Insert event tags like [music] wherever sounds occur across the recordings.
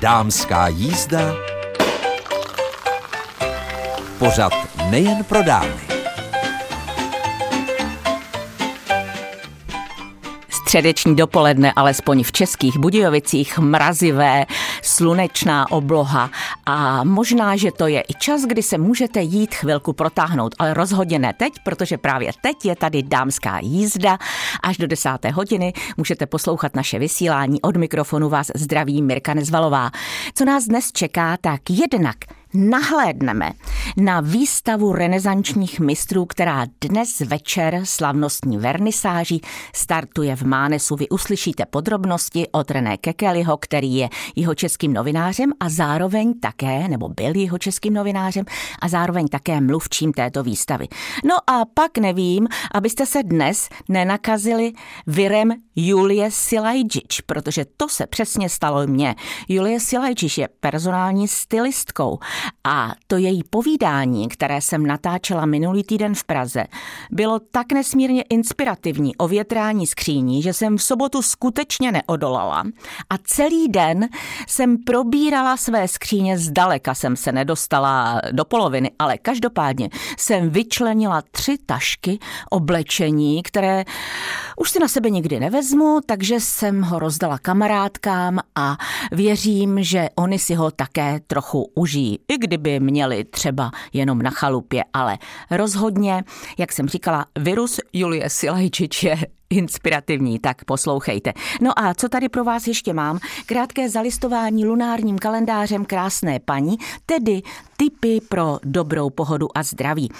Dámská jízda. Pořad nejen pro dámy. Středeční dopoledne, alespoň v českých Budějovicích, mrazivé, slunečná obloha a možná, že to je i čas, kdy se můžete jít chvilku protáhnout, ale rozhodně ne teď, protože právě teď je tady dámská jízda. Až do desáté hodiny můžete poslouchat naše vysílání. Od mikrofonu vás zdraví Mirka Nezvalová. Co nás dnes čeká, tak jednak nahlédneme na výstavu renesančních mistrů, která dnes večer slavnostní vernisáží startuje v Mánesu. Vy uslyšíte podrobnosti od René Kekeliho, který je jeho českým novinářem a zároveň také, nebo byl jeho českým novinářem a zároveň také mluvčím této výstavy. No a pak nevím, abyste se dnes nenakazili virem Julie Silajčič, protože to se přesně stalo mně. Julie Silajčič je personální stylistkou a to její povídání, které jsem natáčela minulý týden v Praze, bylo tak nesmírně inspirativní o větrání skříní, že jsem v sobotu skutečně neodolala. A celý den jsem probírala své skříně, zdaleka jsem se nedostala do poloviny, ale každopádně jsem vyčlenila tři tašky oblečení, které už si na sebe nikdy nevezmu, takže jsem ho rozdala kamarádkám a věřím, že oni si ho také trochu užijí i kdyby měli třeba jenom na chalupě, ale rozhodně, jak jsem říkala, virus Julie Silajčič je inspirativní, tak poslouchejte. No a co tady pro vás ještě mám? Krátké zalistování lunárním kalendářem krásné paní, tedy tipy pro dobrou pohodu a zdraví.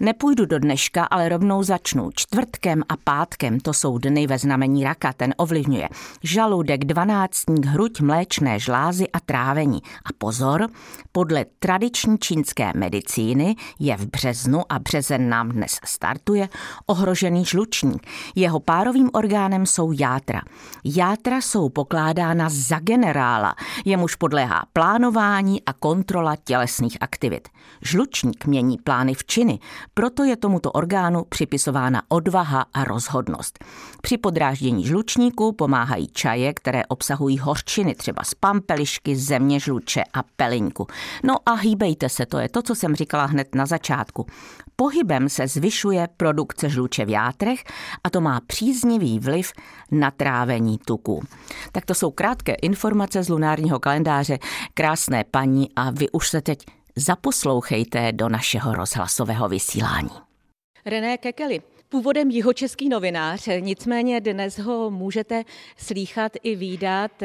Nepůjdu do dneška, ale rovnou začnu. Čtvrtkem a pátkem, to jsou dny ve znamení raka, ten ovlivňuje žaludek, dvanáctník, hruď, mléčné žlázy a trávení. A pozor, podle tradiční čínské medicíny je v březnu, a březen nám dnes startuje, ohrožený žlučník. Jeho párovým orgánem jsou játra. Játra jsou pokládána za generála, jemuž podléhá plánování a kontrola tělesných aktivit. Žlučník mění plány v činy, proto je tomuto orgánu připisována odvaha a rozhodnost. Při podráždění žlučníku pomáhají čaje, které obsahují hořčiny, třeba z pampelišky, země žluče a pelinku. No a hýbejte se, to je to, co jsem říkala hned na začátku. Pohybem se zvyšuje produkce žluče v játrech a to má příznivý vliv na trávení tuku. Tak to jsou krátké informace z lunárního kalendáře. Krásné paní a vy už se teď zaposlouchejte do našeho rozhlasového vysílání. René Kekeli, původem jihočeský novinář, nicméně dnes ho můžete slýchat i výdat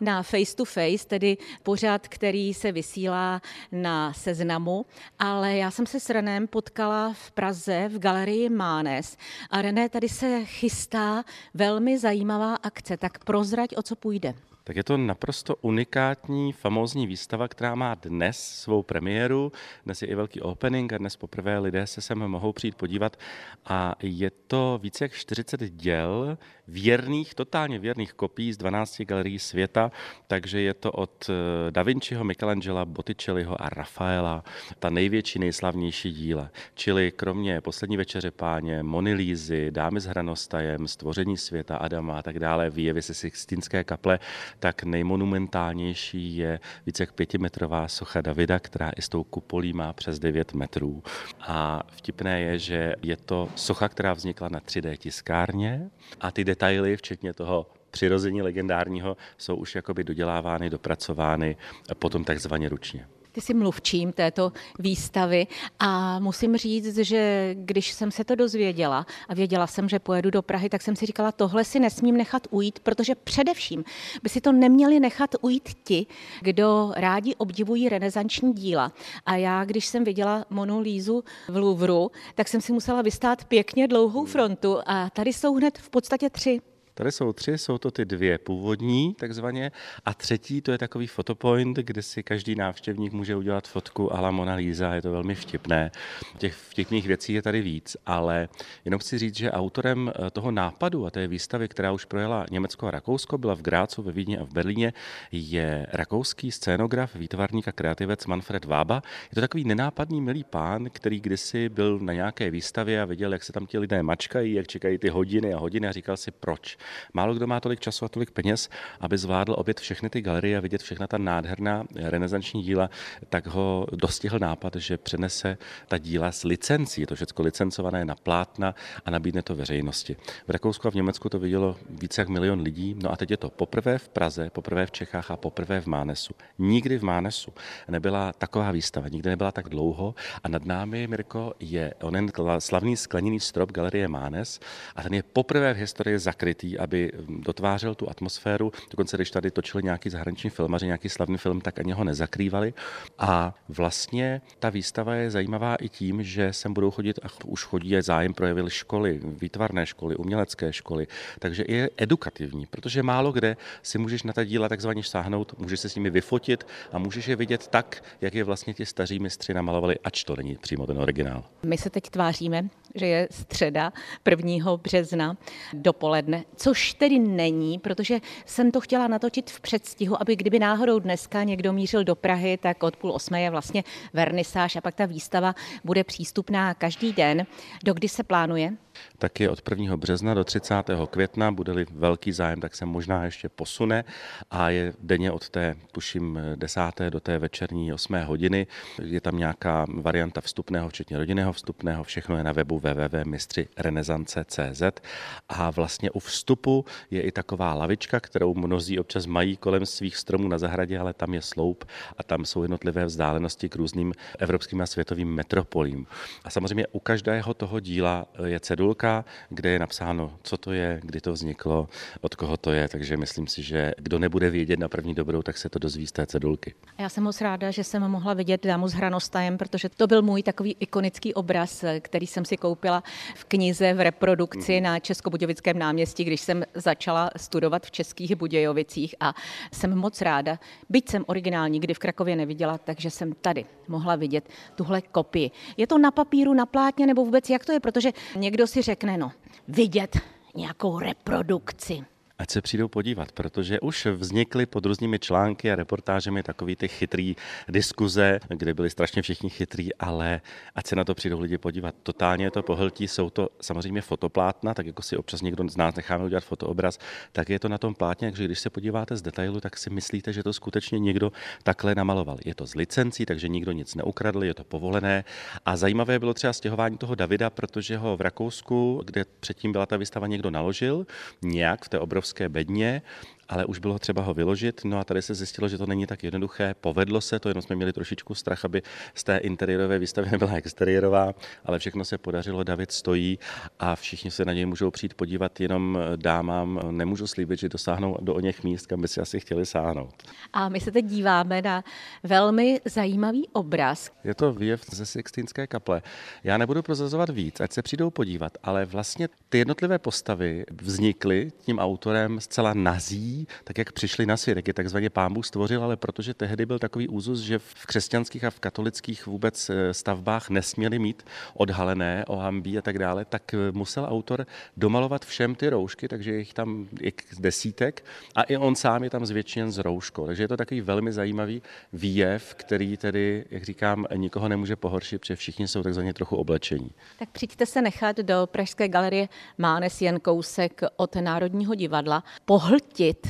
na Face to Face, tedy pořad, který se vysílá na seznamu, ale já jsem se s Renem potkala v Praze v galerii Mánes a René, tady se chystá velmi zajímavá akce, tak prozrať, o co půjde. Tak je to naprosto unikátní, famózní výstava, která má dnes svou premiéru. Dnes je i velký opening a dnes poprvé lidé se sem mohou přijít podívat. A je to více jak 40 děl věrných, totálně věrných kopií z 12 galerií světa, takže je to od eh, Da Vinciho, Michelangela, Botticelliho a Rafaela, ta největší, nejslavnější díla. Čili kromě Poslední večeře páně, Monilízy, Dámy s hranostajem, Stvoření světa, Adama a tak dále, výjevy se Sixtinské kaple, tak nejmonumentálnější je více jak pětimetrová socha Davida, která i s tou kupolí má přes 9 metrů. A vtipné je, že je to socha, která vznikla na 3D tiskárně a ty detaily, včetně toho přirození legendárního, jsou už jakoby dodělávány, dopracovány potom takzvaně ručně. Ty jsi mluvčím této výstavy a musím říct, že když jsem se to dozvěděla a věděla jsem, že pojedu do Prahy, tak jsem si říkala, tohle si nesmím nechat ujít, protože především by si to neměli nechat ujít ti, kdo rádi obdivují renesanční díla. A já, když jsem viděla Monu Lízu v Louvru, tak jsem si musela vystát pěkně dlouhou frontu a tady jsou hned v podstatě tři. Tady jsou tři, jsou to ty dvě původní takzvaně a třetí to je takový fotopoint, kde si každý návštěvník může udělat fotku a la Mona Lisa, je to velmi vtipné. Těch vtipných věcí je tady víc, ale jenom chci říct, že autorem eh, toho nápadu a té výstavy, která už projela Německo a Rakousko, byla v Grácu, ve Vídni a v Berlíně, je rakouský scénograf, výtvarník a kreativec Manfred Vába. Je to takový nenápadný milý pán, který kdysi byl na nějaké výstavě a viděl, jak se tam ti lidé mačkají, jak čekají ty hodiny a hodiny a říkal si proč Málo kdo má tolik času a tolik peněz, aby zvládl obět všechny ty galerie a vidět všechna ta nádherná renesanční díla, tak ho dostihl nápad, že přenese ta díla s licencí. Je to všechno licencované na plátna a nabídne to veřejnosti. V Rakousku a v Německu to vidělo více jak milion lidí. No a teď je to poprvé v Praze, poprvé v Čechách a poprvé v Mánesu. Nikdy v Mánesu nebyla taková výstava, nikdy nebyla tak dlouho a nad námi, Mirko, je onen slavný skleněný strop Galerie Mánes a ten je poprvé v historii zakrytý, aby dotvářel tu atmosféru. Dokonce, když tady točili nějaký zahraniční filmaři, nějaký slavný film, tak ani ho nezakrývali. A vlastně ta výstava je zajímavá i tím, že sem budou chodit, a už chodí, je zájem projevily školy, výtvarné školy, umělecké školy, takže je edukativní, protože málo kde si můžeš na ta díla takzvaně sáhnout, můžeš se s nimi vyfotit a můžeš je vidět tak, jak je vlastně ti staří mistři namalovali, ač to není přímo ten originál. My se teď tváříme, že je středa 1. března dopoledne, což tedy není, protože jsem to chtěla natočit v předstihu, aby kdyby náhodou dneska někdo mířil do Prahy, tak od půl osmé je vlastně vernisáž a pak ta výstava bude přístupná každý den. Do kdy se plánuje? Tak je od 1. března do 30. května, bude-li velký zájem, tak se možná ještě posune a je denně od té, tuším, 10. do té večerní 8. hodiny. Je tam nějaká varianta vstupného, včetně rodinného vstupného, všechno je na webu www.mistřirenesance.cz a vlastně u vstupu je i taková lavička, kterou mnozí občas mají kolem svých stromů na zahradě, ale tam je sloup a tam jsou jednotlivé vzdálenosti k různým evropským a světovým metropolím. A samozřejmě u každého toho díla je cedulka, kde je napsáno, co to je, kdy to vzniklo, od koho to je, takže myslím si, že kdo nebude vědět na první dobrou, tak se to dozví z té cedulky. Já jsem moc ráda, že jsem mohla vidět dámu s hranostajem, protože to byl můj takový ikonický obraz, který jsem si koupila v knize v reprodukci na Českobudějovickém náměstí, když jsem začala studovat v Českých Budějovicích a jsem moc ráda, byť jsem originál nikdy v Krakově neviděla, takže jsem tady mohla vidět tuhle kopii. Je to na papíru, na plátně nebo vůbec jak to je, protože někdo si řekne, no, vidět nějakou reprodukci ať se přijdou podívat, protože už vznikly pod různými články a reportážemi takový ty chytrý diskuze, kde byli strašně všichni chytrý, ale ať se na to přijdou lidi podívat. Totálně to pohltí, jsou to samozřejmě fotoplátna, tak jako si občas někdo z nás necháme udělat fotoobraz, tak je to na tom plátně, takže když se podíváte z detailu, tak si myslíte, že to skutečně někdo takhle namaloval. Je to z licencí, takže nikdo nic neukradl, je to povolené. A zajímavé bylo třeba stěhování toho Davida, protože ho v Rakousku, kde předtím byla ta výstava, někdo naložil nějak v té obrovské obrovské bedně ale už bylo třeba ho vyložit. No a tady se zjistilo, že to není tak jednoduché. Povedlo se to, jenom jsme měli trošičku strach, aby z té interiérové výstavy [laughs] nebyla exteriérová, ale všechno se podařilo. David stojí a všichni se na něj můžou přijít podívat, jenom dámám nemůžu slíbit, že dosáhnou do o něch míst, kam by si asi chtěli sáhnout. A my se teď díváme na velmi zajímavý obraz. Je to výjev ze Sixtínské kaple. Já nebudu prozazovat víc, ať se přijdou podívat, ale vlastně ty jednotlivé postavy vznikly tím autorem zcela nazí tak jak přišli na svět, jak je takzvaně pán Bůh stvořil, ale protože tehdy byl takový úzus, že v křesťanských a v katolických vůbec eh, stavbách nesměli mít odhalené ohambí a tak dále, tak eh, musel autor domalovat všem ty roušky, takže jich tam desítek a i on sám je tam zvětšen z rouškou. Takže je to takový velmi zajímavý výjev, který tedy, jak říkám, nikoho nemůže pohoršit, protože všichni jsou takzvaně trochu oblečení. Tak přijďte se nechat do Pražské galerie Mánes jen kousek od Národního divadla pohltit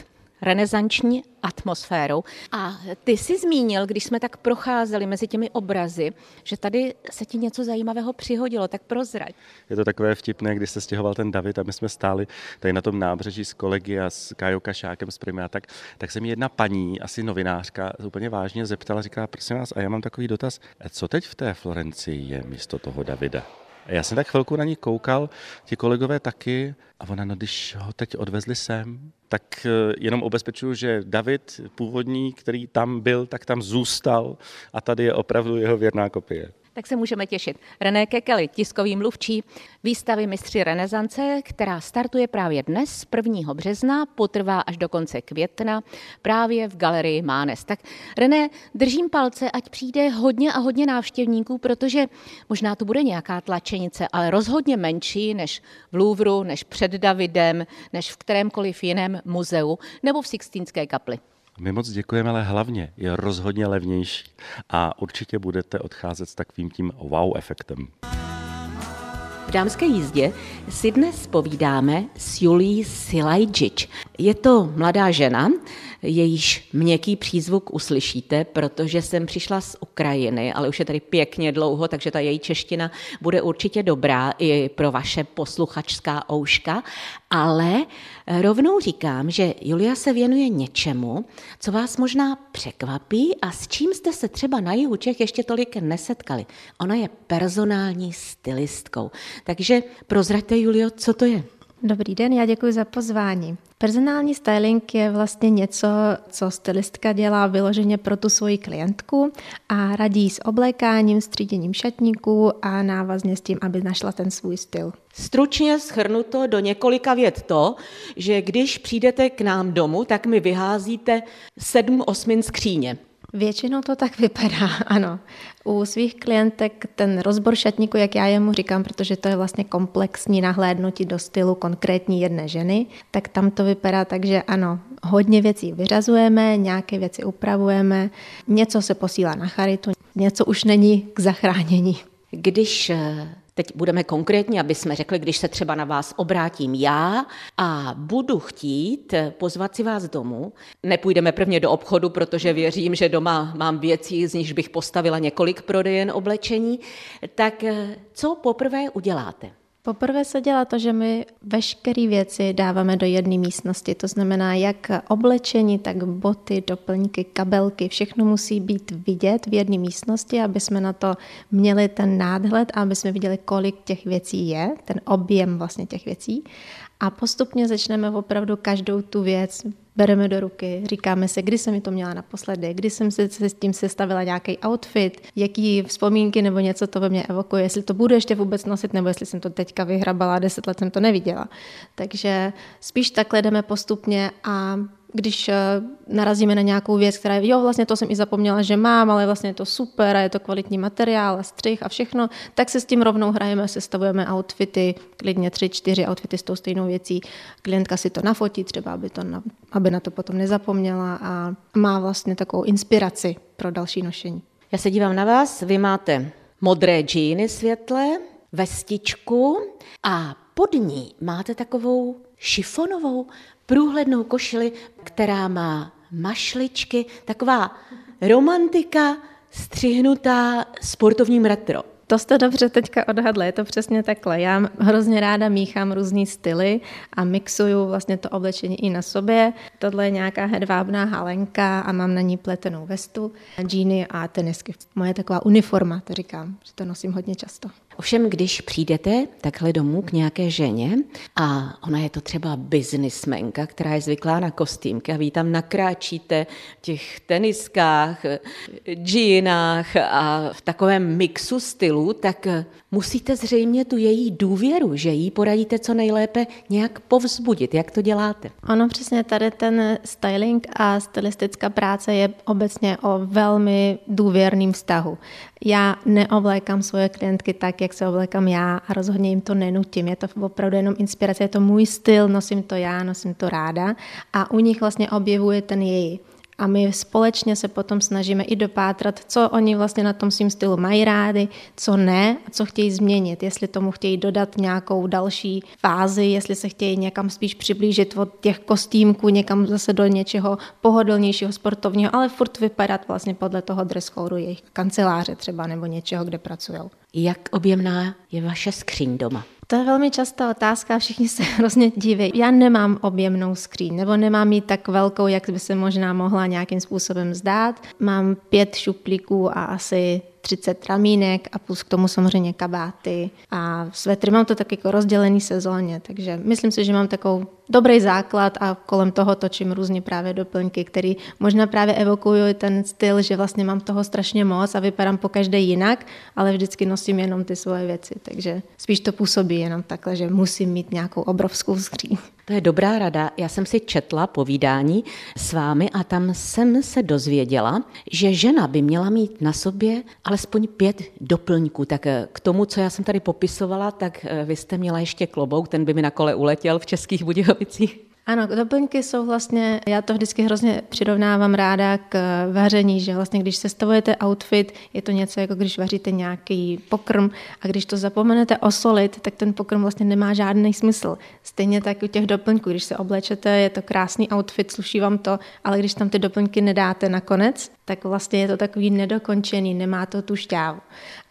renesanční atmosférou. A ty jsi zmínil, když jsme tak procházeli mezi těmi obrazy, že tady se ti něco zajímavého přihodilo, tak prozrať. Je to takové vtipné, když se stěhoval ten David a my jsme stáli tady na tom nábřeží s kolegy a s Kajou Kašákem z Primy a tak, tak se mi jedna paní, asi novinářka, úplně vážně zeptala, říká, prosím vás, a já mám takový dotaz, co teď v té Florencii je místo toho Davida? Já jsem tak chvilku na ní koukal, ti kolegové taky, a ona, no když ho teď odvezli sem, tak eh, jenom obezpečuju, že David, původní, který tam byl, tak tam zůstal a tady je opravdu jeho věrná kopie tak se můžeme těšit. René Kekeli, tiskový mluvčí výstavy Mistři renesance, která startuje právě dnes, 1. března, potrvá až do konce května, právě v galerii Mánes. Tak René, držím palce, ať přijde hodně a hodně návštěvníků, protože možná tu bude nějaká tlačenice, ale rozhodně menší než v Louvru, než před Davidem, než v kterémkoliv jiném muzeu nebo v Sixtínské kapli. My moc děkujeme, ale hlavně je rozhodně levnější a určitě budete odcházet s takovým tím wow efektem. Dámské jízdě si dnes povídáme s Julí Silajčič. Je to mladá žena, jejíž měkký přízvuk uslyšíte, protože jsem přišla z Ukrajiny, ale už je tady pěkně dlouho, takže ta její čeština bude určitě dobrá i pro vaše posluchačská ouška, ale rovnou říkám, že Julia se věnuje něčemu, co vás možná překvapí a s čím jste se třeba na jihu Čech ještě tolik nesetkali. Ona je personální stylistkou. Takže prozraďte, Julio, co to je? Dobrý den, já děkuji za pozvání. Personální styling je vlastně něco, co stylistka dělá vyloženě pro tu svoji klientku a radí s oblékáním, stříděním šatníků a návazně s tím, aby našla ten svůj styl. Stručně schrnuto do několika vět to, že když přijdete k nám domů, tak mi vyházíte sedm osmin skříně. Většinou to tak vypadá, [laughs] ano. U svých klientek ten rozbor šatníku, jak já jemu říkám, protože to je vlastně komplexní nahlédnutí do stylu konkrétní jedné ženy, tak tam to vypadá tak, že ano, hodně věcí vyřazujeme, nějaké věci upravujeme, něco se posílá na charitu, něco už není k zachránění. Když eh, Teď budeme konkrétní, aby jsme řekli, když se třeba na vás obrátím já a budu chtít pozvat si vás domů. Nepůjdeme prvně do obchodu, protože věřím, že doma mám věcí, z nichž bych postavila několik prodejen oblečení. Tak eh, co poprvé uděláte? Poprvé se dělá to, že my veškeré věci dáváme do jedné místnosti. To znamená, jak oblečení, tak boty, doplňky, kabelky, všechno musí být vidět v jedné místnosti, aby jsme na to měli ten nádhled a aby jsme viděli, kolik těch věcí je, ten objem vlastně těch věcí. A postupně začneme opravdu každou tu věc bereme do ruky, říkáme si, kdy jsem mi to měla naposledy, kdy jsem si s tím sestavila nějaký outfit, jaký vzpomínky nebo něco to ve mně evokuje, jestli to budu ještě vůbec nosit, nebo jestli jsem to teďka vyhrabala, deset let jsem to neviděla. Takže spíš takhle jdeme postupně a když eh, narazíme na nějakou věc, která je, jo, vlastně to jsem i zapomněla, že mám, ale vlastně je to super a je to kvalitní materiál a střih a všechno, tak se s tím rovnou hrajeme, sestavujeme outfity, klidně tři, čtyři outfity s tou stejnou věcí. Klientka si to nafotí třeba, aby, to na, aby na to potom nezapomněla a má vlastně takovou inspiraci pro další nošení. Já se dívám na vás, vy máte modré džíny světle, vestičku a pod ní máte takovou šifonovou průhlednou košili, která má mašličky, taková romantika střihnutá sportovním retro. To jste dobře teďka odhadli, je to přesně takhle. Já hrozně ráda míchám různý styly a mixuju vlastně to oblečení i na sobě. Tohle je nějaká hedvábná halenka a mám na ní pletenou vestu, džíny a tenisky. Moje taková uniforma, to říkám, že to nosím hodně často. Ovšem, když přijdete takhle domů k nějaké ženě a ona je to třeba biznismenka, která je zvyklá na kostýmky a vy tam nakráčíte v těch teniskách, džínách a v takovém mixu stylů, tak musíte zřejmě tu její důvěru, že jí poradíte co nejlépe nějak povzbudit. Jak to děláte? Ano, přesně tady ten styling a stylistická práce je obecně o velmi důvěrným vztahu. Já neoblékám svoje klientky tak, jak se oblékám já a rozhodně jim to nenutím. Je to opravdu jenom inspirace, je to můj styl, nosím to já, nosím to ráda a u nich vlastně objevuje ten její. A my společně se potom snažíme i dopátrat, co oni vlastně na tom svým stylu mají rády, co ne a co chtějí změnit. Jestli tomu chtějí dodat nějakou další fázi, jestli se chtějí někam spíš přiblížit od těch kostýmků někam zase do něčeho pohodlnějšího, sportovního, ale furt vypadat vlastně podle toho dress code jejich kanceláře třeba nebo něčeho, kde pracují. Jak objemná je vaše skříň doma? To je velmi častá otázka, všichni se [laughs] hrozně diví. Já nemám objemnou skříň, nebo nemám ji tak velkou, jak by se možná mohla nějakým způsobem zdát. Mám pět šuplíků a asi 30 ramínek a plus k tomu samozřejmě kabáty a svetry. Mám to tak jako rozdělený sezóně, takže myslím si, že mám takovou dobrý základ a kolem toho točím různě právě doplňky, které možná právě evokují ten styl, že vlastně mám toho strašně moc a vypadám po každé jinak, ale vždycky nosím jenom ty svoje věci, takže spíš to působí jenom takhle, že musím mít nějakou obrovskou skříň. To je dobrá rada. Já jsem si četla povídání s vámi a tam jsem se dozvěděla, že žena by měla mít na sobě alespoň pět doplňků. Tak eh, k tomu, co já jsem tady popisovala, tak eh, vy jste měla ještě klobouk, ten by mi na kole uletěl v Českých Budějovicích. Ano, doplňky jsou vlastně, já to vždycky hrozně přirovnávám ráda k vaření, že vlastně když sestavujete outfit, je to něco jako když vaříte nějaký pokrm a když to zapomenete osolit, tak ten pokrm vlastně nemá žádný smysl. Stejně tak u těch doplňků, když se oblečete, je to krásný outfit, sluší vám to, ale když tam ty doplňky nedáte nakonec, tak vlastně je to takový nedokončený, nemá to tu šťávu.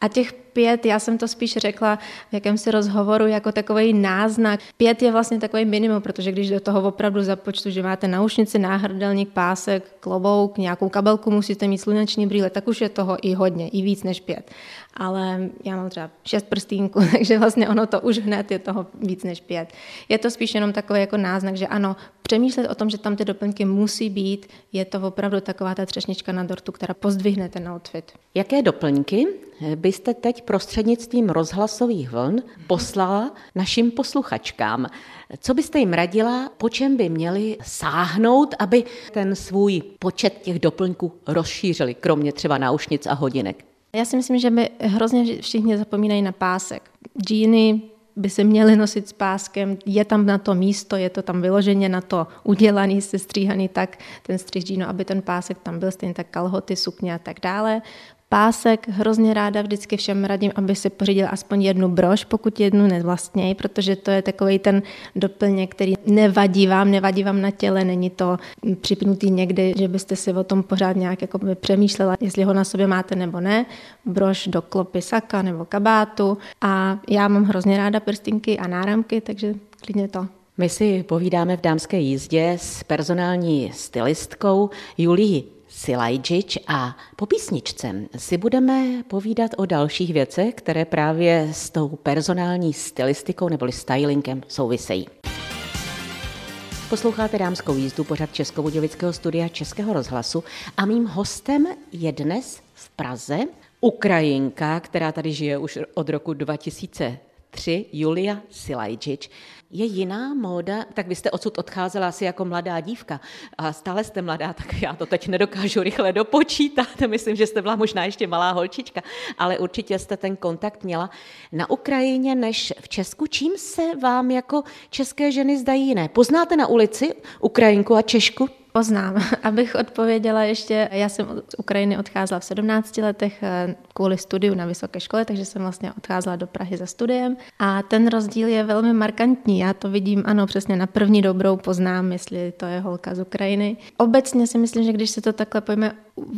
A těch pět, já jsem to spíš řekla v jakémsi rozhovoru jako takový náznak. Pět je vlastně takový minimum, protože když do toho opravdu započtu, že máte naušnici, náhrdelník, pásek, klobouk, nějakou kabelku, musíte mít sluneční brýle, tak už je toho i hodně, i víc než pět. Ale já mám třeba šest prstínků, [laughs] takže vlastně ono to už hned je toho víc než pět. Je to spíš jenom takový jako náznak, že ano, přemýšlet o tom, že tam ty doplňky musí být, je to opravdu taková ta třešnička na dortu, která pozdvihne ten outfit. Jaké doplňky byste teď prostřednictvím rozhlasových vln poslala našim posluchačkám? Co byste jim radila, po čem by měli sáhnout, aby ten svůj počet těch doplňků rozšířili, kromě třeba náušnic a hodinek? Já si myslím, že by hrozně všichni zapomínají na pásek. Džíny, by se měly nosit s páskem, je tam na to místo, je to tam vyloženě na to udělaný, sestříhaný tak, ten střih džínu, aby ten pásek tam byl, stejně tak kalhoty, sukně a tak dále pásek hrozně ráda vždycky všem radím, aby si pořídil aspoň jednu brož, pokud jednu nevlastněj, protože to je takový ten doplněk, který nevadí vám, nevadí vám na těle, není to připnutý někdy, že byste si o tom pořád nějak jako by přemýšlela, jestli ho na sobě máte nebo ne. Brož do klopy saka nebo kabátu a já mám hrozně ráda prstinky a náramky, takže klidně to. My si povídáme v dámské jízdě s personální stylistkou Julii Silajčič a po písničce si budeme povídat o dalších věcech, které právě s tou personální stylistikou neboli stylingem souvisejí. Posloucháte dámskou jízdu pořad Českobudějovického studia Českého rozhlasu a mým hostem je dnes v Praze Ukrajinka, která tady žije už od roku 2003, Julia Silajčič je jiná móda, tak vy jste odsud odcházela asi jako mladá dívka a stále jste mladá, tak já to teď nedokážu rychle dopočítat, [laughs] myslím, že jste byla možná ještě malá holčička, ale určitě jste ten kontakt měla na Ukrajině než v Česku. Čím se vám jako české ženy zdají jiné? Poznáte na ulici Ukrajinku a Češku? Poznám. [laughs] Abych odpověděla ještě, já jsem z Ukrajiny odcházela v 17 letech eh, kvůli studiu na vysoké škole, takže jsem vlastně odcházela do Prahy za studiem a ten rozdíl je velmi markantní. Já to vidím, ano, přesně na první dobrou poznám, jestli to je holka z Ukrajiny. Obecně si myslím, že když se to takhle pojme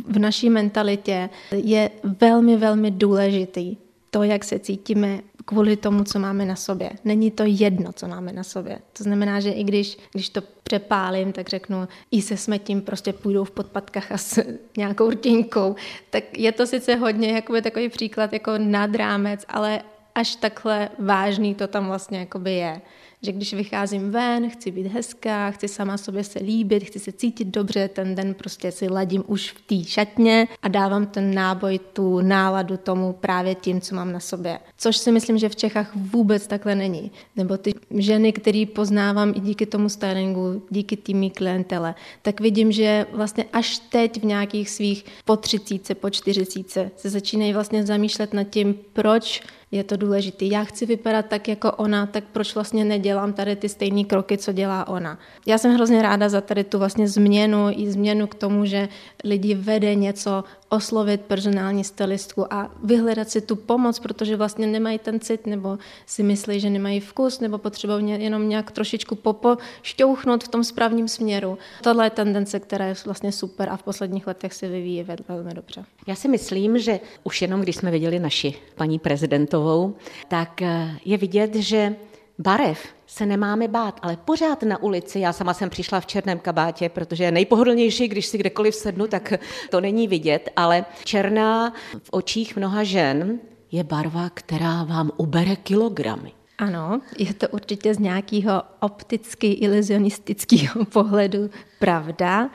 v naší mentalitě, je velmi, velmi důležitý to, jak se cítíme kvůli tomu, co máme na sobě. Není to jedno, co máme na sobě. To znamená, že i když, když to přepálím, tak řeknu, i se smetím prostě půjdou v podpatkách a s [laughs] nějakou rtěnkou, tak je to sice hodně jakoby takový příklad jako nad rámec, ale až takhle vážný to tam vlastně jakoby je že když vycházím ven, chci být hezká, chci sama sobě se líbit, chci se cítit dobře, ten den prostě si ladím už v té šatně a dávám ten náboj, tu náladu tomu právě tím, co mám na sobě. Což si myslím, že v Čechách vůbec takhle není. Nebo ty ženy, které poznávám i díky tomu stylingu, díky tými klientele, tak vidím, že vlastně až teď v nějakých svých po třicíce, po čtyřicíce se začínají vlastně zamýšlet nad tím, proč je to důležité. Já chci vypadat tak jako ona, tak proč vlastně nedělám tady ty stejné kroky, co dělá ona. Já jsem hrozně ráda za tady tu vlastně změnu i změnu k tomu, že lidi vede něco oslovit personální stylistku a vyhledat si tu pomoc, protože vlastně nemají ten cit nebo si myslí, že nemají vkus nebo potřebují jenom nějak trošičku popo šťouchnout v tom správním směru. Tohle je tendence, která je vlastně super a v posledních letech se vyvíjí velmi dobře. Já si myslím, že už jenom když jsme viděli naši paní prezidentovou, tak eh, je vidět, že barev se nemáme bát, ale pořád na ulici, já sama jsem přišla v černém kabátě, protože je nejpohodlnější, když si kdekoliv sednu, tak to není vidět, ale černá v očích mnoha žen je barva, která vám ubere kilogramy. Ano, je to určitě z nějakého opticky iluzionistického pohledu pravda,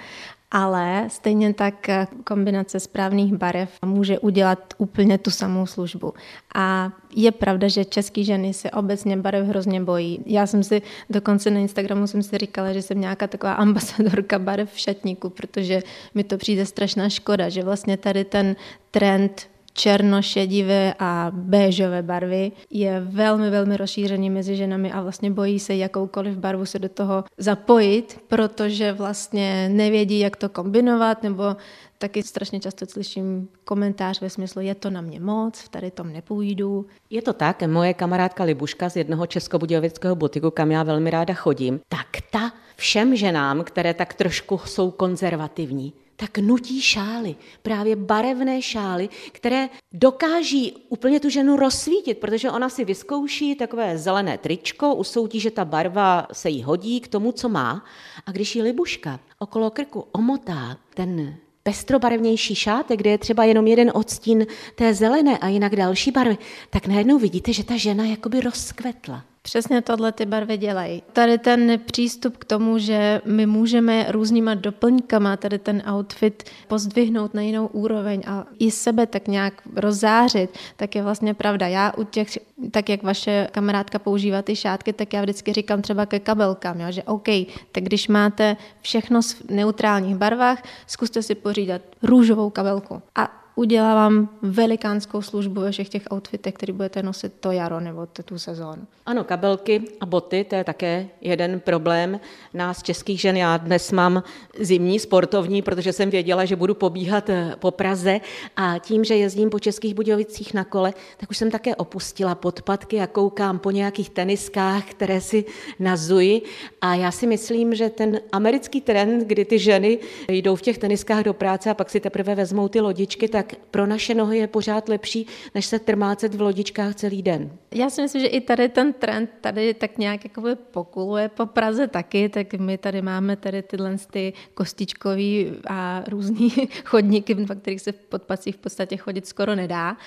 ale stejně tak kombinace správných barev může udělat úplně tu samou službu. A je pravda, že české ženy se obecně barev hrozně bojí. Já jsem si dokonce na Instagramu jsem si říkala, že jsem nějaká taková ambasadorka barev v šatníku, protože mi to přijde strašná škoda, že vlastně tady ten trend černošedivé a béžové barvy je velmi, velmi rozšířený mezi ženami a vlastně bojí se jakoukoliv barvu se do toho zapojit, protože vlastně nevědí, jak to kombinovat, nebo taky strašně často slyším komentář ve smyslu, je to na mě moc, v tady tom nepůjdu. Je to tak, moje kamarádka Libuška z jednoho českobudějovického butiku, kam já velmi ráda chodím, tak ta všem ženám, které tak trošku jsou konzervativní, tak nutí šály, právě barevné šály, které dokáží úplně tu ženu rozsvítit, protože ona si vyzkouší takové zelené tričko, usoudí, že ta barva se jí hodí k tomu, co má. A když ji libuška okolo krku omotá ten pestrobarevnější šátek, kde je třeba jenom jeden odstín té zelené a jinak další barvy, tak najednou vidíte, že ta žena jakoby rozkvetla. Přesně tohle ty barvy dělají. Tady ten přístup k tomu, že my můžeme různýma doplňkama tady ten outfit pozdvihnout na jinou úroveň a i sebe tak nějak rozářit, tak je vlastně pravda. Já u těch, tak jak vaše kamarádka používá ty šátky, tak já vždycky říkám třeba ke kabelkám, jo, že OK, tak když máte všechno v neutrálních barvách, zkuste si pořídat růžovou kabelku. A udělá vám velikánskou službu ve všech těch outfitech, který budete nosit to jaro nebo tu sezónu. Ano, kabelky a boty, to je také jeden problém nás českých žen. Já dnes mám zimní sportovní, protože jsem věděla, že budu pobíhat eh, po Praze a tím, že jezdím po českých Budějovicích na kole, tak už jsem také opustila podpatky a koukám po nějakých teniskách, které si nazuji a já si myslím, že ten americký trend, kdy ty ženy jdou v těch teniskách do práce a pak si teprve vezmou ty lodičky, tak pro naše nohy je pořád lepší, než se trmácet v lodičkách celý den. Já si myslím, že i tady ten trend tady tak nějak jakoby pokuluje po Praze taky, tak my tady máme tady tyhle ty kostičkový a různý [laughs] chodníky, v kterých se v podpacích v podstatě chodit skoro nedá.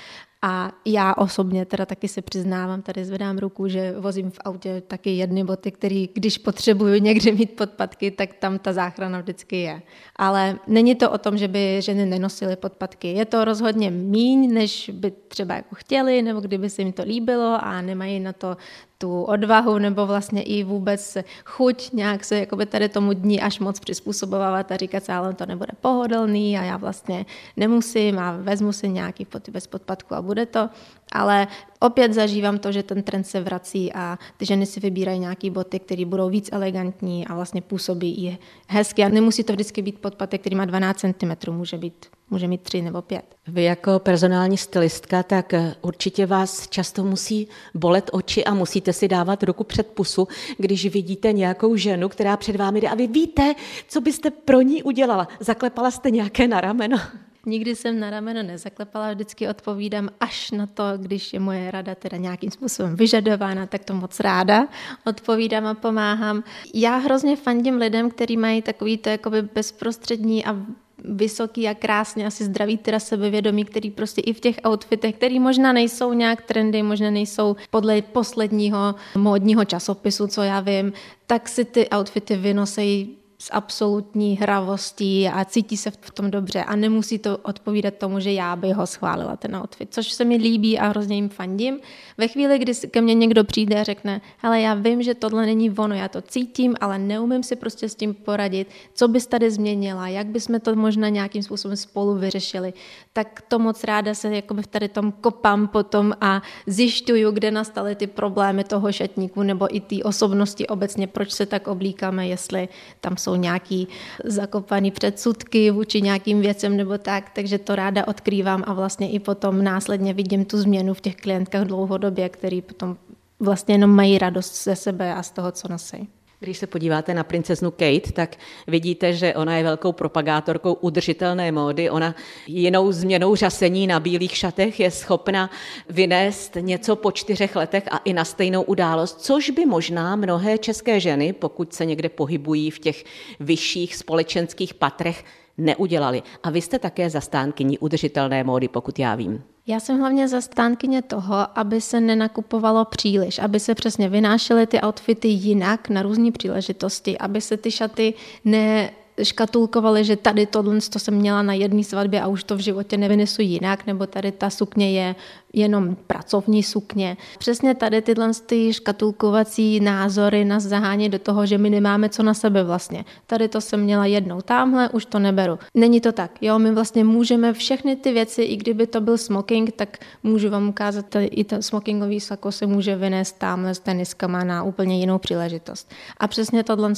A já osobně teda taky se přiznávám, tady zvedám ruku, že vozím v autě taky jedny boty, které, když potřebuju někde mít podpatky, tak tam ta záchrana vždycky je. Ale není to o tom, že by ženy nenosily podpatky. Je to rozhodně míň, než by třeba jako chtěli, nebo kdyby se jim to líbilo a nemají na to tu odvahu nebo vlastně i vůbec chuť nějak se jakoby tady tomu dní až moc přizpůsobovat a říkat se, ale to nebude pohodlný a já vlastně nemusím a vezmu si nějaký poty bez podpadku a bude to. Ale opět zažívám to, že ten trend se vrací a ty ženy si vybírají nějaké boty, které budou víc elegantní a vlastně působí i hezky. A nemusí to vždycky být podpatek, který má 12 cm, může být může mít tři nebo pět. Vy jako personální stylistka, tak eh, určitě vás často musí bolet oči a musíte si dávat ruku před pusu, když vidíte nějakou ženu, která před vámi jde a vy víte, co byste pro ní udělala. Zaklepala jste nějaké na rameno? Nikdy jsem na rameno nezaklepala, vždycky odpovídám až na to, když je moje rada teda nějakým způsobem vyžadována, tak to moc ráda odpovídám a pomáhám. Já hrozně fandím lidem, kteří mají takový to jakoby bezprostřední a vysoký a krásně asi zdravý teda sebevědomí, který prostě i v těch outfitech, který možná nejsou nějak trendy, možná nejsou podle posledního módního časopisu, co já vím, tak si ty outfity vynosejí s absolutní hravostí a cítí se v tom dobře a nemusí to odpovídat tomu, že já bych ho schválila ten outfit, což se mi líbí a hrozně jim fandím. Ve chvíli, kdy ke mně někdo přijde a řekne, hele, já vím, že tohle není ono, já to cítím, ale neumím si prostě s tím poradit, co bys tady změnila, jak bychom to možná nějakým způsobem spolu vyřešili, tak to moc ráda se jakoby v tady tom kopám potom a zjišťuju, kde nastaly ty problémy toho šatníku nebo i té osobnosti obecně, proč se tak oblíkáme, jestli tam jsou nějaký zakopaný předsudky vůči nějakým věcem nebo tak, takže to ráda odkrývám a vlastně i potom následně vidím tu změnu v těch klientkách dlouhodobě, který potom vlastně jenom mají radost ze sebe a z toho, co nosí. Když se podíváte na princeznu Kate, tak vidíte, že ona je velkou propagátorkou udržitelné módy. Ona jinou změnou řasení na bílých šatech je schopna vynést něco po čtyřech letech a i na stejnou událost, což by možná mnohé české ženy, pokud se někde pohybují v těch vyšších společenských patrech, neudělali. A vy jste také zastánkyní udržitelné módy, pokud já vím. Já jsem hlavně zastánkyně toho, aby se nenakupovalo příliš, aby se přesně vynášely ty outfity jinak na různé příležitosti, aby se ty šaty ne škatulkovali, že tady tohle to jsem měla na jedné svatbě a už to v životě nevynesu jinak, nebo tady ta sukně je jenom pracovní sukně. Přesně tady tyhle ty škatulkovací názory nás zahání do toho, že my nemáme co na sebe vlastně. Tady to jsem měla jednou tamhle, už to neberu. Není to tak. Jo, my vlastně můžeme všechny ty věci, i kdyby to byl smoking, tak můžu vám ukázat, i to smokingový sako se může vynést tamhle s teniskama na úplně jinou příležitost. A přesně tohle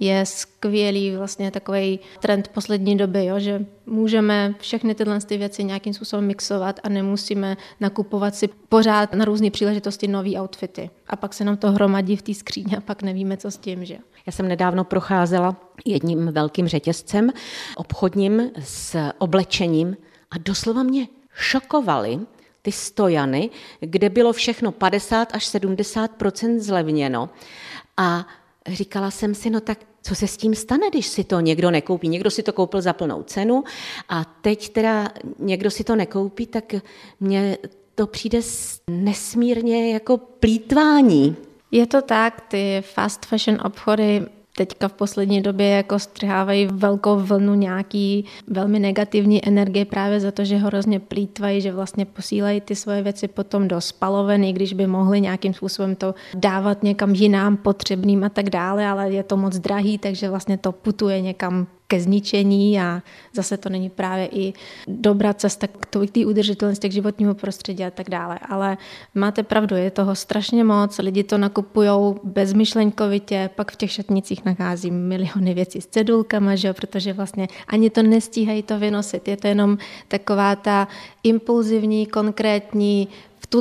je skvělý vlastně takový trend poslední doby, jo, že můžeme všechny tyhle ty věci nějakým způsobem mixovat a nemusíme nakupovat si pořád na různé příležitosti nové outfity. A pak se nám to hromadí v té skříně a pak nevíme, co s tím, že? Já jsem nedávno procházela jedním velkým řetězcem obchodním s oblečením a doslova mě šokovaly ty stojany, kde bylo všechno 50 až 70% zlevněno. A říkala jsem si, no tak co se s tím stane, když si to někdo nekoupí? Někdo si to koupil za plnou cenu a teď teda někdo si to nekoupí, tak mně to přijde nesmírně jako plítvání. Je to tak, ty fast fashion obchody teďka v poslední době jako strhávají velkou vlnu nějaký velmi negativní energie právě za to, že hrozně plítvají, že vlastně posílají ty svoje věci potom do spaloveny, když by mohli nějakým způsobem to dávat někam jinám potřebným a tak dále, ale je to moc drahý, takže vlastně to putuje někam ke zničení a zase to není právě i dobrá cesta k té udržitelnosti k životnímu prostředí a tak dále. Ale máte pravdu, je toho strašně moc, lidi to nakupují bezmyšlenkovitě, pak v těch šatnicích nachází miliony věcí s cedulkama, že jo, protože vlastně ani to nestíhají to vynosit. Je to jenom taková ta impulzivní, konkrétní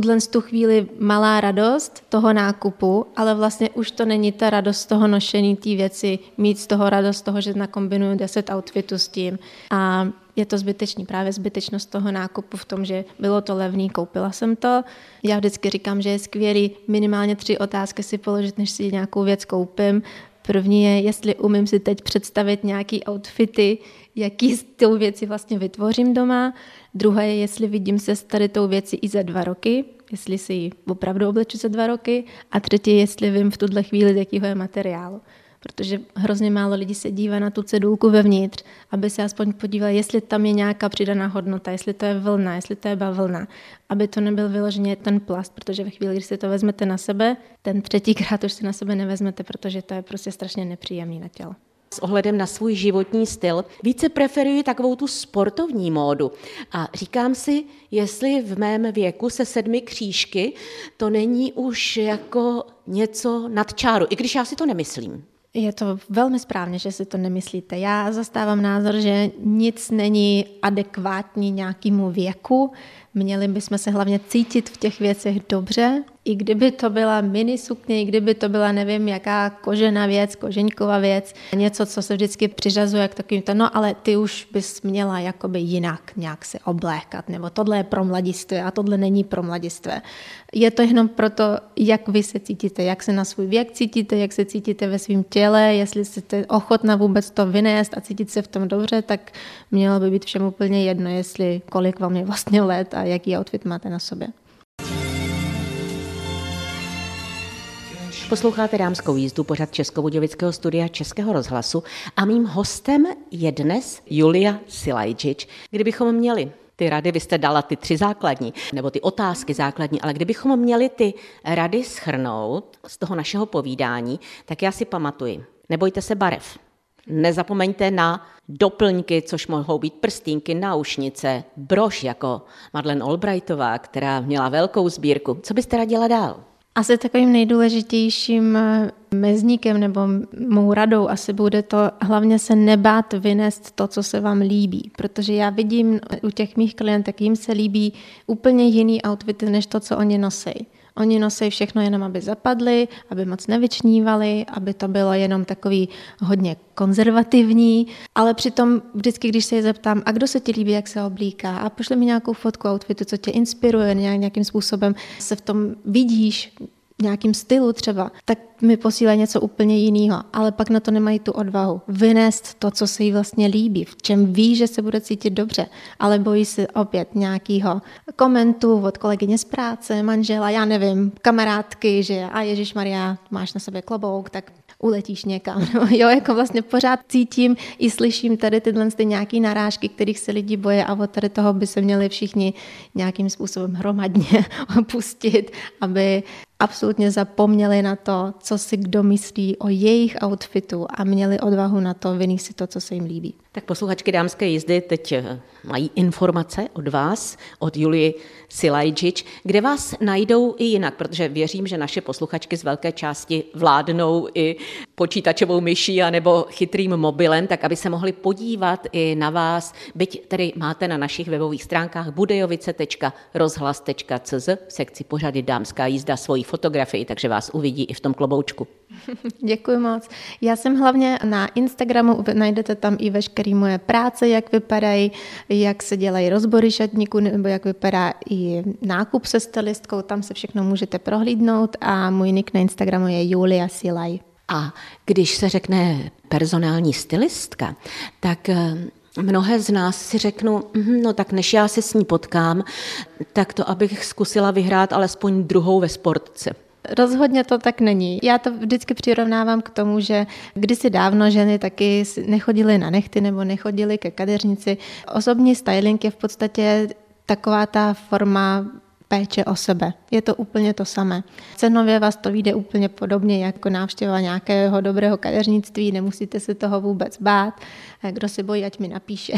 tuhle tu chvíli malá radost toho nákupu, ale vlastně už to není ta radost toho nošení té věci, mít z toho radost toho, že nakombinuju 10 outfitů s tím. A je to zbytečný, právě zbytečnost toho nákupu v tom, že bylo to levný, koupila jsem to. Já vždycky říkám, že je skvělý minimálně tři otázky si položit, než si nějakou věc koupím. První je, jestli umím si teď představit nějaký outfity, jaký z tou věci vlastně vytvořím doma. Druhé je, jestli vidím se s tady tou věcí i za dva roky, jestli si ji opravdu obleču za dva roky. A třetí je, jestli vím v tuhle chvíli, z jakého je materiálu protože hrozně málo lidí se dívá na tu cedulku vevnitř, aby se aspoň podívali, jestli tam je nějaká přidaná hodnota, jestli to je vlna, jestli to je bavlna, aby to nebyl vyloženě ten plast, protože ve chvíli, kdy si to vezmete na sebe, ten třetíkrát už si na sebe nevezmete, protože to je prostě strašně nepříjemný na tělo s ohledem na svůj životní styl, více preferuji takovou tu sportovní módu. A říkám si, jestli v mém věku se sedmi křížky to není už jako něco nad čáru, i když já si to nemyslím. Je to velmi správně, že si to nemyslíte. Já zastávám názor, že nic není adekvátní nějakému věku. Měli bychom se hlavně cítit v těch věcech dobře i kdyby to byla mini sukně, i kdyby to byla nevím jaká kožená věc, koženková věc, něco, co se vždycky přiřazuje k takovým, no ale ty už bys měla jakoby jinak nějak se oblékat, nebo tohle je pro mladistvé a tohle není pro mladistvé. Je to jenom proto, jak vy se cítíte, jak se na svůj věk cítíte, jak se cítíte ve svém těle, jestli jste ochotna vůbec to vynést a cítit se v tom dobře, tak mělo by být všem úplně jedno, jestli kolik vám je vlastně let a jaký outfit máte na sobě. Posloucháte dámskou jízdu pořad Českobudějovického studia Českého rozhlasu a mým hostem je dnes Julia Silajčič. Kdybychom měli ty rady, vy jste dala ty tři základní, nebo ty otázky základní, ale kdybychom měli ty rady schrnout z toho našeho povídání, tak já si pamatuji, nebojte se barev. Nezapomeňte na doplňky, což mohou být prstínky, náušnice, brož jako Madeleine Albrightová, která měla velkou sbírku. Co byste radila dál? Asi takovým nejdůležitějším eh, mezníkem nebo mou radou asi bude to hlavně se nebát vynést to, co se vám líbí, protože já vidím u těch mých klientek, jim se líbí úplně jiný outfity, než to, co oni nosí. Oni nosí všechno jenom, aby zapadly, aby moc nevyčnívali, aby to bylo jenom takový hodně konzervativní, ale přitom vždycky, když se je zeptám, a kdo se ti líbí, jak se oblíká, a pošle mi nějakou fotku outfitu, co tě inspiruje, nějakým způsobem se v tom vidíš, nějakým stylu třeba, tak mi posílají něco úplně jiného, ale pak na to nemají tu odvahu. Vynést to, co se jí vlastně líbí, v čem ví, že se bude cítit dobře, ale bojí se opět nějakého komentu od kolegyně z práce, manžela, já nevím, kamarádky, že a Ježíš Maria, máš na sobě klobouk, tak uletíš někam. [laughs] No, jo, jako vlastně pořád cítím i slyším tady tyhle ty nějaké narážky, kterých se lidi boje a od tady toho by se měli všichni nějakým způsobem hromadně [laughs] opustit, aby absolutně zapomněli na to, co si kdo myslí o jejich outfitu a měli odvahu na to vynít si to, co se jim líbí. Tak posluchačky dámské jízdy teď eh, mají informace od vás, od Julie Silajčič, kde vás najdou i jinak, protože věřím, že naše posluchačky z velké části vládnou i počítačovou myší nebo chytrým mobilem, tak aby se mohli podívat i na vás, byť tedy máte na našich webových stránkách budejovice.rozhlas.cz v sekci pořady dámská jízda svoji fotografii, takže vás uvidí i v tom kloboučku. [laughs] Děkuji moc. Já jsem hlavně na Instagramu, najdete tam i veškeré moje práce, jak vypadají, jak se dělají rozbory šatníků, nebo jak vypadá i nákup se stylistkou, tam se všechno můžete prohlídnout a můj nick na Instagramu je Julia Silaj. A když se řekne personální stylistka, tak eh, Mnohé z nás si řeknu, mhm, no tak než já se s ní potkám, tak to abych zkusila vyhrát alespoň druhou ve sportce. Rozhodně to tak není. Já to vždycky přirovnávám k tomu, že kdysi dávno ženy taky nechodily na nechty nebo nechodily ke kadeřnici. Osobní styling je v podstatě taková ta forma péče o sebe. Je to úplně to samé. Cenově vás to vyjde úplně podobně jako návštěva nějakého dobrého kadeřnictví, nemusíte se toho vůbec bát. Kdo se bojí, ať mi napíše.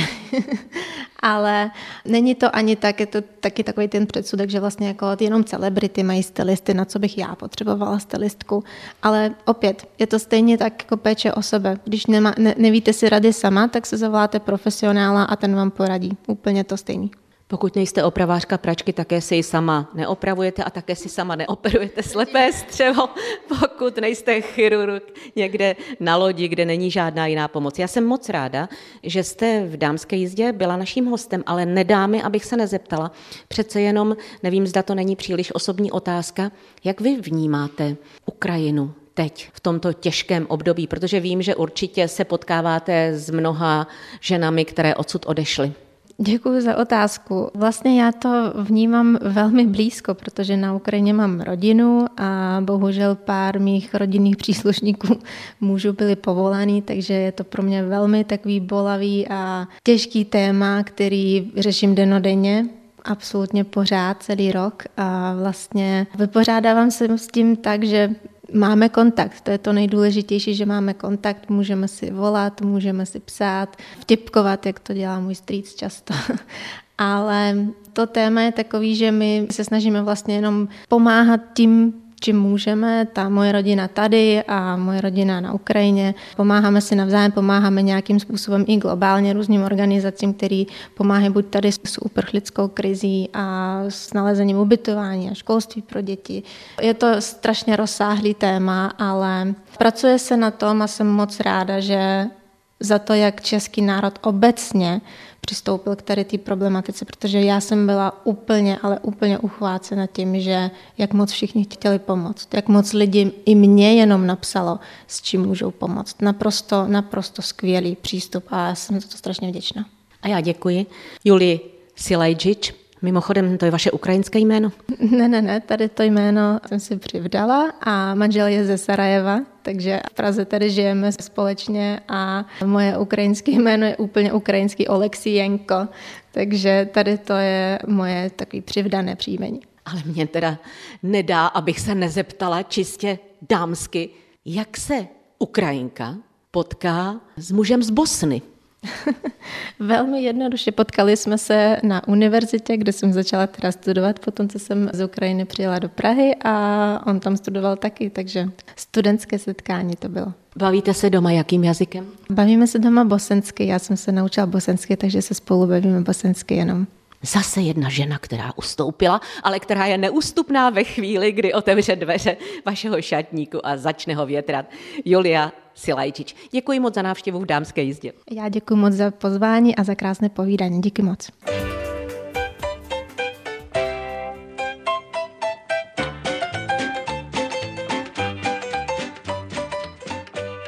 [laughs] Ale není to ani tak, je to taky takový ten předsudek, že vlastně jako jenom celebrity mají stylisty, na co bych já potřebovala stylistku. Ale opět, je to stejně tak jako péče o sebe. Když nema, ne, nevíte si rady sama, tak se zavoláte profesionála a ten vám poradí. Úplně to stejný. Pokud nejste opravářka pračky, také si ji sama neopravujete a také si sama neoperujete slepé střevo, pokud nejste chirurg někde na lodi, kde není žádná jiná pomoc. Já jsem moc ráda, že jste v dámské jízdě byla naším hostem, ale nedá mi, abych se nezeptala. Přece jenom, nevím, zda to není příliš osobní otázka, jak vy vnímáte Ukrajinu, teď, v tomto těžkém období, protože vím, že určitě se potkáváte s mnoha ženami, které odsud odešly. Děkuji za otázku. Vlastně já to vnímám velmi blízko, protože na Ukrajině mám rodinu a bohužel pár mých rodinných příslušníků [laughs] mužů byli povolaný, takže je to pro mě velmi takový bolavý a těžký téma, který řeším denodenně absolutně pořád, celý rok a vlastně vypořádávám se s tím tak, že máme kontakt. To je to nejdůležitější, že máme kontakt, můžeme si volat, můžeme si psát, vtipkovat, jak to dělá můj strýc často. [laughs] Ale to téma je takový, že my se snažíme vlastně jenom pomáhat tím čím můžeme. Ta moje rodina tady a moje rodina na Ukrajině. Pomáháme si navzájem, pomáháme nějakým způsobem i globálně různým organizacím, který pomáhají buď tady s uprchlickou krizí a s nalezením ubytování a školství pro děti. Je to strašně rozsáhlý téma, ale pracuje se na tom a jsem moc ráda, že za to, jak český národ obecně přistoupil k tady té problematice, protože já jsem byla úplně, ale úplně uchvácena tím, že jak moc všichni chtěli pomoct, jak moc lidi i mě jenom napsalo, s čím můžou pomoct. Naprosto, naprosto skvělý přístup a jsem za to strašně vděčná. A já děkuji. Julii Silajčič, Mimochodem, to je vaše ukrajinské jméno? [laughs] Ne, ne, ne, tady to jméno jsem si přivdala a manžel je ze Sarajeva, takže v Praze tady žijeme společně a moje ukrajinské [laughs] jméno je úplně ukrajinský Oleksijenko, takže tady to je moje takový přivdané příjmení. Ale mě teda nedá, abych se nezeptala čistě dámsky, jak se Ukrajinka potká s mužem z Bosny. [laughs] Velmi jednoduše. Potkali jsme se na univerzitě, kde jsem začala teda studovat, potom co jsem z Ukrajiny přijela do Prahy a on tam studoval taky, takže studentské setkání to bylo. Bavíte se doma jakým jazykem? Bavíme se doma bosensky, já jsem se naučila bosensky, takže se spolu bavíme bosensky jenom. Zase jedna žena, která ustoupila, ale která je neústupná ve chvíli, kdy otevře dveře vašeho šatníku a začne ho větrat. Julia Silajčič. Děkuji moc za návštěvu v dámské jízdě. Já děkuji moc za pozvání a za krásné povídání. Díky moc.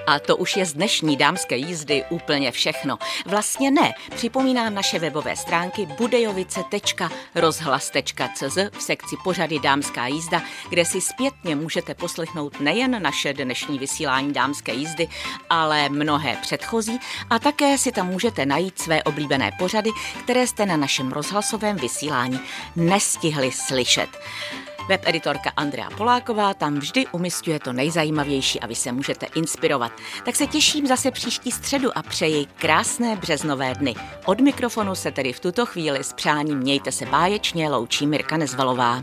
A to už je z dnešní dámské jízdy úplně všechno. Vlastně ne. Připomínám naše webové stránky budejovice.rozhlas.cz v sekci pořady Dámská jízda, kde si zpětně můžete poslechnout nejen naše dnešní vysílání dámské jízdy, ale mnohé předchozí a také si tam můžete najít své oblíbené pořady, které jste na našem rozhlasovém vysílání nestihli slyšet. Webeditorka Andrea Poláková tam vždy umistuje to nejzajímavější a vy se můžete inspirovat. Tak se těším zase příští středu a přeji krásné březnové dny. Od mikrofonu se tedy v tuto chvíli s přáním mějte se báječně loučí Mirka Nezvalová.